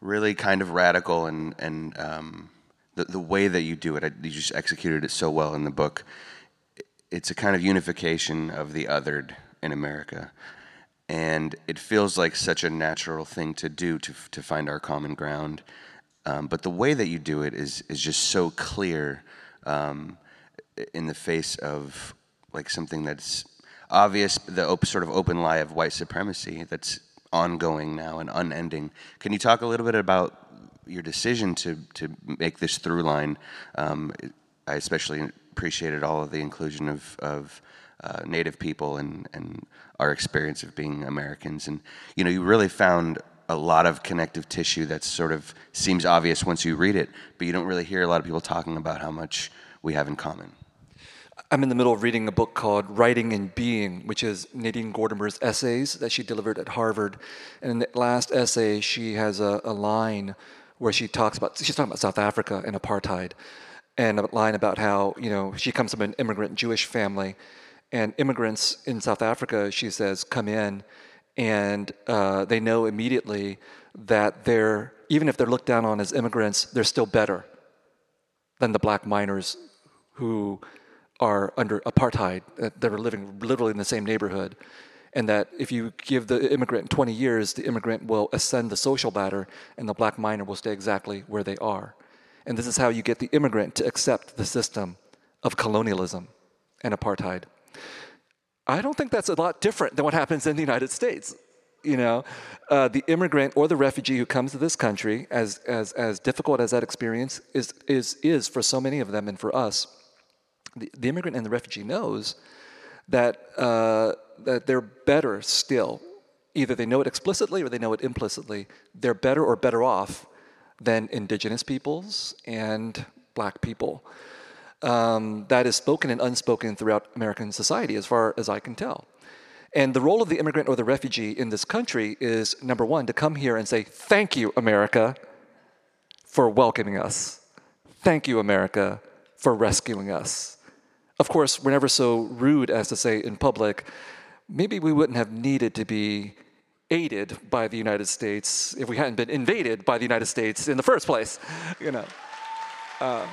really kind of radical, and and um, the the way that you do it, you just executed it so well in the book. It's a kind of unification of the othered in America, and it feels like such a natural thing to do to to find our common ground. Um, but the way that you do it is is just so clear um, in the face of like something that's obvious, the op- sort of open lie of white supremacy that's ongoing now and unending. Can you talk a little bit about your decision to to make this through line? Um, I especially appreciated all of the inclusion of of uh, Native people and and our experience of being Americans, and you know, you really found a lot of connective tissue that sort of seems obvious once you read it, but you don't really hear a lot of people talking about how much we have in common. I'm in the middle of reading a book called Writing and Being, which is Nadine Gordimer's essays that she delivered at Harvard. And in the last essay, she has a, a line where she talks about, she's talking about South Africa and apartheid, and a line about how, you know, she comes from an immigrant Jewish family, and immigrants in South Africa, she says, come in, and uh, they know immediately that they're, even if they're looked down on as immigrants, they're still better than the black miners who are under apartheid, that are living literally in the same neighborhood, and that if you give the immigrant 20 years, the immigrant will ascend the social ladder, and the black miner will stay exactly where they are. And this is how you get the immigrant to accept the system of colonialism and apartheid. I don't think that's a lot different than what happens in the United States. You know, uh, the immigrant or the refugee who comes to this country, as, as, as difficult as that experience is, is, is for so many of them and for us, the, the immigrant and the refugee knows that, uh, that they're better still. Either they know it explicitly or they know it implicitly. They're better or better off than indigenous peoples and black people. Um, that is spoken and unspoken throughout American society, as far as I can tell. And the role of the immigrant or the refugee in this country is number one, to come here and say, Thank you, America, for welcoming us. Thank you, America, for rescuing us. Of course, we're never so rude as to say in public, maybe we wouldn't have needed to be aided by the United States if we hadn't been invaded by the United States in the first place, [LAUGHS] you know. Uh,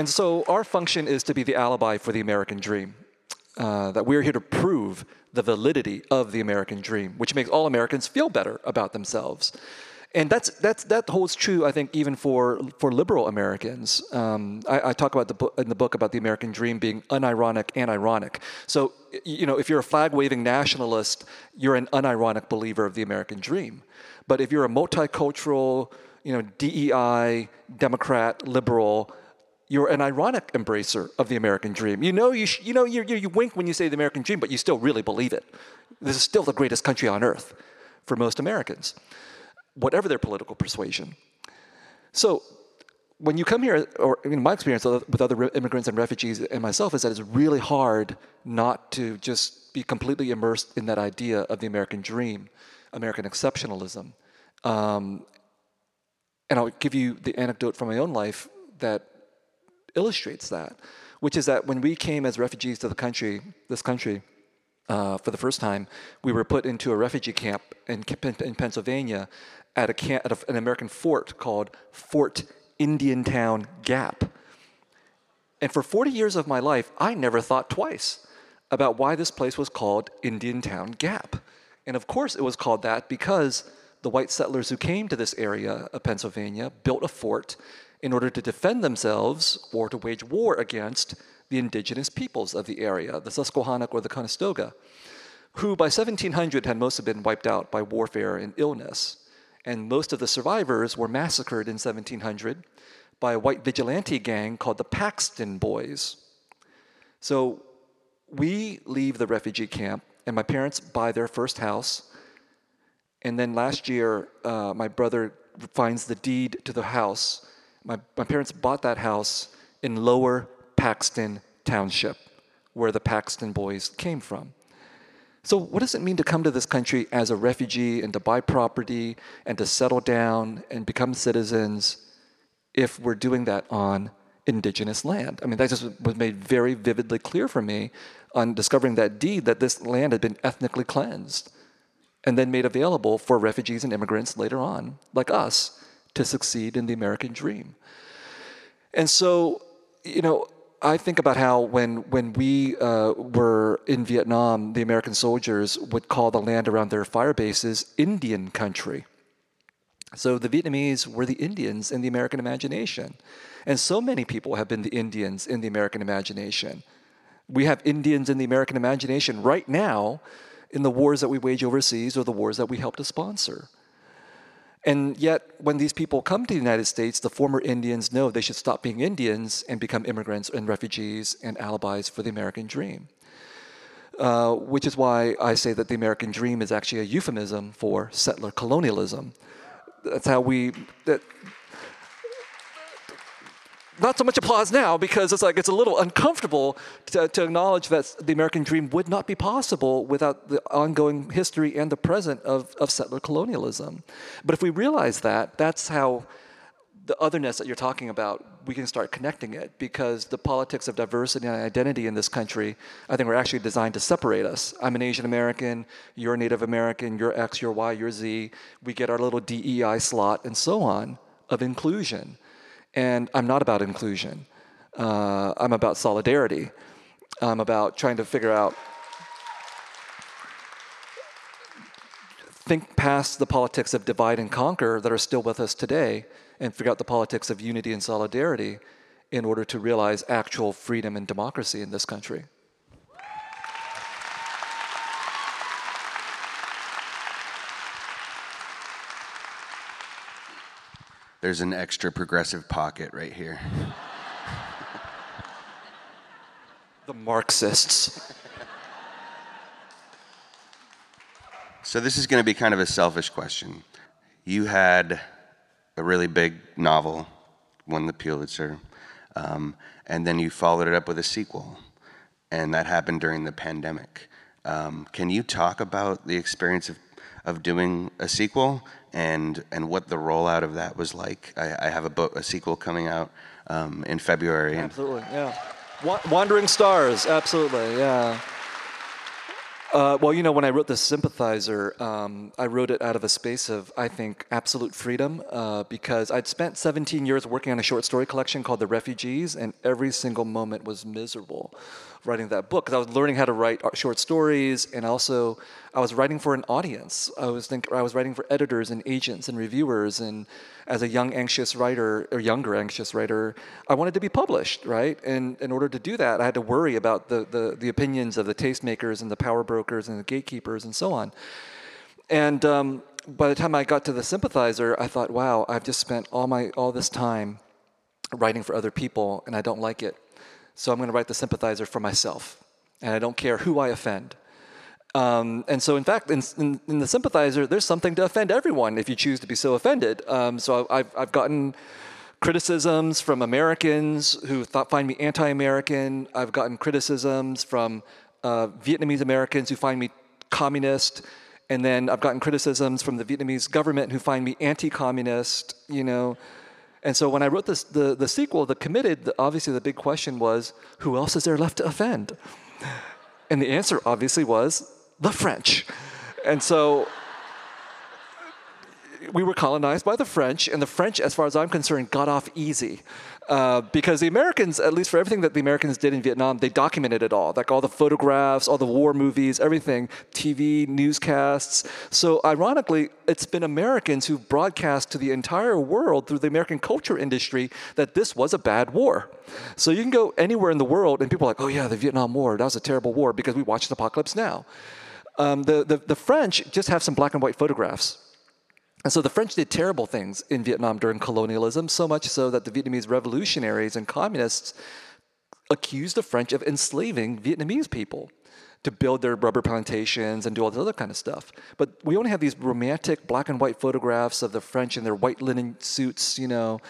and so our function is to be the alibi for the American dream. Uh, that we're here to prove the validity of the American dream, which makes all Americans feel better about themselves and that's that's that holds true, I think, even for for liberal Americans. Um, I, I, talk about the book in the book about the American dream being unironic and ironic. So, you know, if you're a flag waving nationalist, you're an unironic believer of the American dream. But if you're a multicultural, you know, DEI Democrat liberal, you're an ironic embracer of the American dream. You know, you, sh- you know, you, you, you wink when you say the American dream, but you still really believe it. This is still the greatest country on earth for most Americans, whatever their political persuasion. So, when you come here, or in my experience with other immigrants and refugees and myself, is that it's really hard not to just be completely immersed in that idea of the American dream, American exceptionalism. Um, and I'll give you the anecdote from my own life that illustrates that, which is that when we came as refugees to the country, this country, uh, for the first time, we were put into a refugee camp in, in Pennsylvania at, a camp, at a, an American fort called Fort Indiantown Gap. And for 40 years of my life, I never thought twice about why this place was called Indiantown Gap. And of course, it was called that because the white settlers who came to this area of Pennsylvania built a fort in order to defend themselves or to wage war against the indigenous peoples of the area, the Susquehannock or the Conestoga, who by 1700 had mostly been wiped out by warfare and illness. And most of the survivors were massacred in 1700 by a white vigilante gang called the Paxton Boys. So we leave the refugee camp, and my parents buy their first house. And then last year, uh, my brother finds the deed to the house my, my parents bought that house in lower Paxton Township, where the Paxton boys came from. So, what does it mean to come to this country as a refugee and to buy property and to settle down and become citizens if we're doing that on indigenous land? I mean, that just was made very vividly clear for me on discovering that deed that this land had been ethnically cleansed and then made available for refugees and immigrants later on, like us, to succeed in the American dream. And so, you know, I think about how when when we uh, were in Vietnam, the American soldiers would call the land around their fire bases Indian country. So the Vietnamese were the Indians in the American imagination, and so many people have been the Indians in the American imagination. We have Indians in the American imagination right now in the wars that we wage overseas or the wars that we help to sponsor. And yet, when these people come to the United States, the former Indians know they should stop being Indians and become immigrants and refugees and alibis for the American dream. Uh, which is why I say that the American dream is actually a euphemism for settler colonialism. That's how we, that, not so much applause now because it's like it's a little uncomfortable to, to, acknowledge that the American dream would not be possible without the ongoing history and the present of, of settler colonialism. But if we realize that, that's how the otherness that you're talking about, we can start connecting it because the politics of diversity and identity in this country, I think, are actually designed to separate us. I'm an Asian American, you're a Native American, you're X, you're Y, you're Z. We get our little DEI slot and so on of inclusion. And I'm not about inclusion. Uh, I'm about solidarity. I'm about trying to figure out, think past the politics of divide and conquer that are still with us today and figure out the politics of unity and solidarity in order to realize actual freedom and democracy in this country. There's an extra progressive pocket right here. the Marxists. So, this is going to be kind of a selfish question. You had a really big novel, won the Pulitzer, um, and then you followed it up with a sequel, and that happened during the pandemic. Um, can you talk about the experience of, of doing a sequel and and what the rollout of that was like. I, I have a book, a sequel coming out um, in February. Absolutely, yeah. Wandering Stars, absolutely, yeah. Uh, well, you know, when I wrote The Sympathizer, um, I wrote it out of a space of, I think, absolute freedom uh, because I'd spent 17 years working on a short story collection called The Refugees, and every single moment was miserable writing that book because I was learning how to write short stories, and also I was writing for an audience. I was think I was writing for editors and agents and reviewers, and as a young anxious writer or younger anxious writer, I wanted to be published, right? And in order to do that, I had to worry about the the, the opinions of the tastemakers and the power brokers and the gatekeepers and so on. And um, by the time I got to the sympathizer, I thought, wow, I've just spent all my all this time writing for other people, and I don't like it. So I'm going to write the sympathizer for myself, and I don't care who I offend. Um, and so, in fact, in, in, in, the sympathizer, there's something to offend everyone if you choose to be so offended. Um, so I've, I've gotten criticisms from Americans who thought, find me anti-American. I've gotten criticisms from uh, Vietnamese Americans who find me communist. And then I've gotten criticisms from the Vietnamese government who find me anti-communist. You know, and so when I wrote this, the, the sequel, The Committed, the, obviously the big question was, who else is there left to offend? And the answer obviously was the French. And so we were colonized by the French, and the French, as far as I'm concerned, got off easy. Uh, because the Americans, at least for everything that the Americans did in Vietnam, they documented it all. Like all the photographs, all the war movies, everything, TV, newscasts. So, ironically, it's been Americans who broadcast to the entire world through the American culture industry that this was a bad war. So, you can go anywhere in the world, and people are like, oh, yeah, the Vietnam War, that was a terrible war because we watched Apocalypse Now. Um, the, the, the French just have some black and white photographs and so the French did terrible things in Vietnam during colonialism, so much so that the Vietnamese revolutionaries and communists accused the French of enslaving Vietnamese people to build their rubber plantations and do all this other kind of stuff. But we only have these romantic black and white photographs of the French in their white linen suits, you know,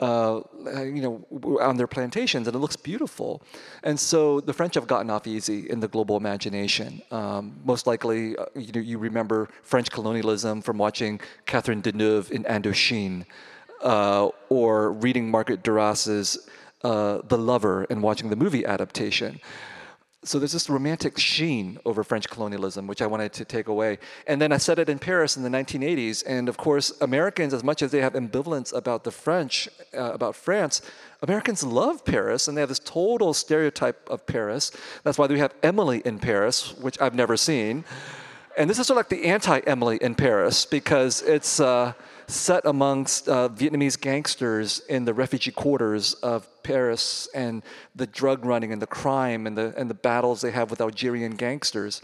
uh, you know, on their plantations, and it looks beautiful. And so the French have gotten off easy in the global imagination. Um, most likely, uh, you know, you remember French colonialism from watching Catherine Deneuve in Indochine, uh, or reading Margaret Duras's uh, The Lover and watching the movie adaptation so there's this romantic sheen over French colonialism, which I wanted to take away. And then I said it in Paris in the 1980s. And of course, Americans, as much as they have ambivalence about the French, uh, about France, Americans love Paris, and they have this total stereotype of Paris. That's why we have Emily in Paris, which I've never seen. And this is sort of like the anti-Emily in Paris because it's. Uh, set amongst uh, Vietnamese gangsters in the refugee quarters of Paris and the drug running and the crime and the, and the battles they have with Algerian gangsters.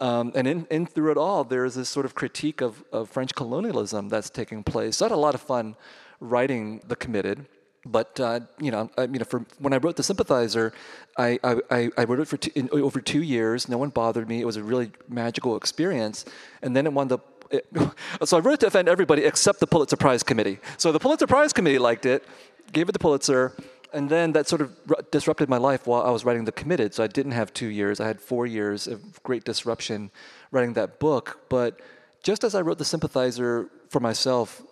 Um, and in, in through it all, there is this sort of critique of, of French colonialism that's taking place. So I had a lot of fun writing The Committed. But uh, you know, I mean, for when I wrote the sympathizer, I, I, I wrote it for in, over two years. No one bothered me. It was a really magical experience. And then it wound up [LAUGHS] so I wrote it to offend everybody except the Pulitzer Prize Committee. So the Pulitzer Prize Committee liked it, gave it the Pulitzer, and then that sort of disrupted my life while I was writing The Committed. So I didn't have two years. I had four years of great disruption writing that book. But just as I wrote The Sympathizer for myself,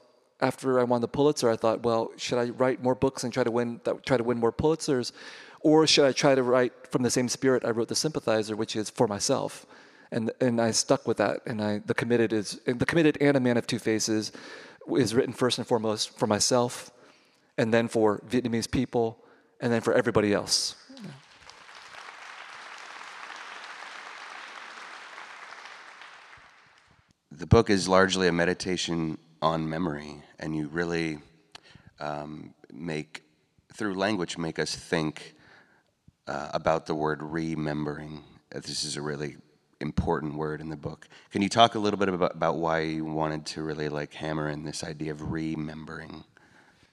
after I won the Pulitzer, I thought, well, should I write more books and try to win try to win more Pulitzers, or should I try to write from the same spirit I wrote The Sympathizer, which is for myself? And and I stuck with that. And I the committed is the committed and a man of two faces is written first and foremost for myself, and then for Vietnamese people, and then for everybody else. The book is largely a meditation on memory, and you really um, make through language make us think uh, about the word remembering. This is a really important word in the book. Can you talk a little bit about, about why you wanted to really like hammer in this idea of remembering?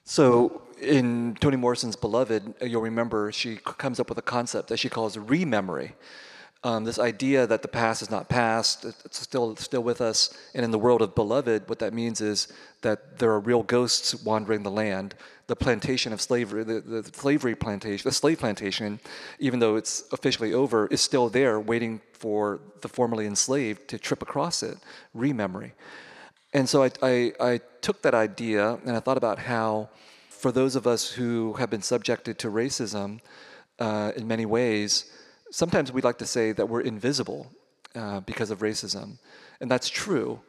So in Toni Morrison's Beloved, uh, you'll remember she comes up with a concept that she calls rememory. Um, this idea that the past is not past, it's still still with us. And in the world of Beloved, what that means is that there are real ghosts wandering the land. The plantation of slavery, the, the slavery plantation, the slave plantation, even though it's officially over, is still there, waiting for the formerly enslaved to trip across it. Rememory. And so I, I, I took that idea and I thought about how, for those of us who have been subjected to racism uh, in many ways, sometimes we like to say that we're invisible uh, because of racism, and that's true.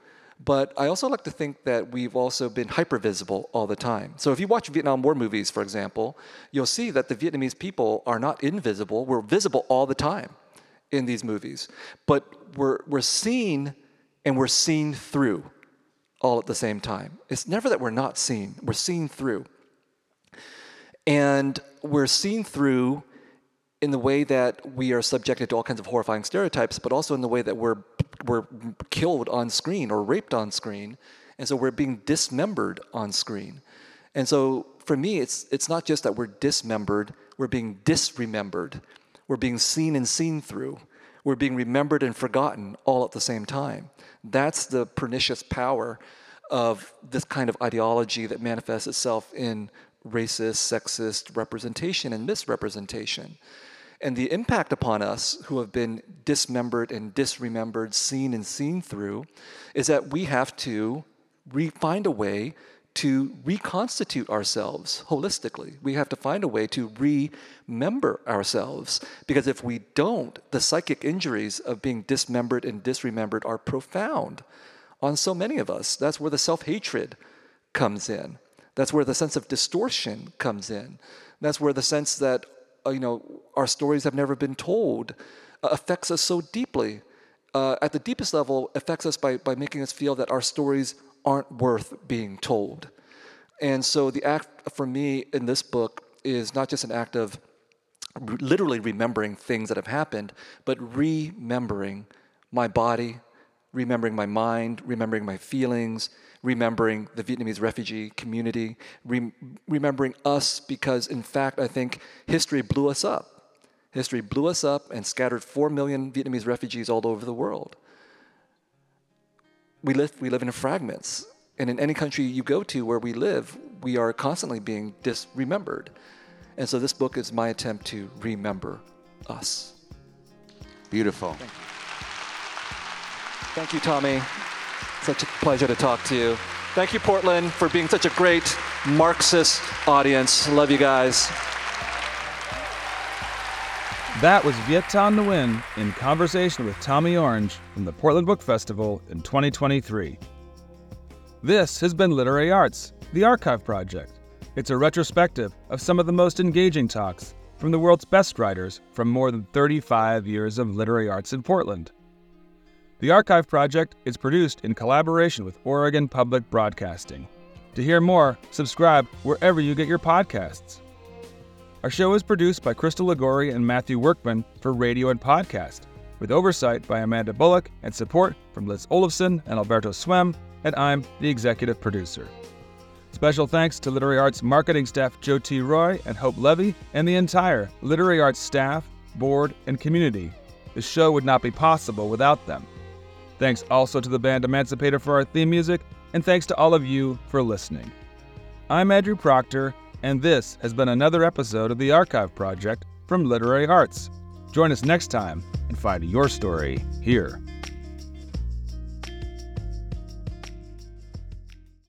But I also like to think that we've also been hypervisible all the time. So if you watch Vietnam War movies, for example, you'll see that the Vietnamese people are not invisible, we're visible all the time in these movies. But we're, we're seen and we're seen through all at the same time. It's never that we're not seen, we're seen through. And we're seen through in the way that we are subjected to all kinds of horrifying stereotypes, but also in the way that we're, we're killed on screen or raped on screen. And so we're being dismembered on screen. And so for me, it's, it's not just that we're dismembered, we're being disremembered. We're being seen and seen through. We're being remembered and forgotten all at the same time. That's the pernicious power of this kind of ideology that manifests itself in racist, sexist representation and misrepresentation. And the impact upon us who have been dismembered and disremembered, seen and seen through, is that we have to re- find a way to reconstitute ourselves holistically. We have to find a way to remember ourselves because if we don't, the psychic injuries of being dismembered and disremembered are profound on so many of us. That's where the self hatred comes in. That's where the sense of distortion comes in. That's where the sense that you know our stories have never been told uh, affects us so deeply. Uh, at the deepest level, affects us by, by making us feel that our stories aren't worth being told. And so the act for me in this book is not just an act of literally remembering things that have happened, but remembering my body, remembering my mind, remembering my feelings, remembering the Vietnamese refugee community, re- remembering us because, in fact, I think history blew us up. History blew us up and scattered 4 million Vietnamese refugees all over the world. We live, we live in fragments. And in any country you go to where we live, we are constantly being disremembered. And so this book is my attempt to remember us. Beautiful. Thank you, Tommy. Such a pleasure to talk to you. Thank you, Portland, for being such a great Marxist audience. Love you guys. That was Viet Thanh Nguyen in conversation with Tommy Orange from the Portland Book Festival in 2023. This has been Literary Arts, the Archive Project. It's a retrospective of some of the most engaging talks from the world's best writers from more than 35 years of literary arts in Portland. The Archive Project is produced in collaboration with Oregon Public Broadcasting. To hear more, subscribe wherever you get your podcasts. Our show is produced by Crystal Ligori and Matthew Workman for radio and podcast, with oversight by Amanda Bullock and support from Liz Olafson and Alberto Swem, and I'm the executive producer. Special thanks to Literary Arts marketing staff Joe T. Roy and Hope Levy, and the entire Literary Arts staff, board, and community. The show would not be possible without them. Thanks also to the band Emancipator for our theme music, and thanks to all of you for listening. I'm Andrew Proctor, and this has been another episode of the Archive Project from Literary Arts. Join us next time and find your story here.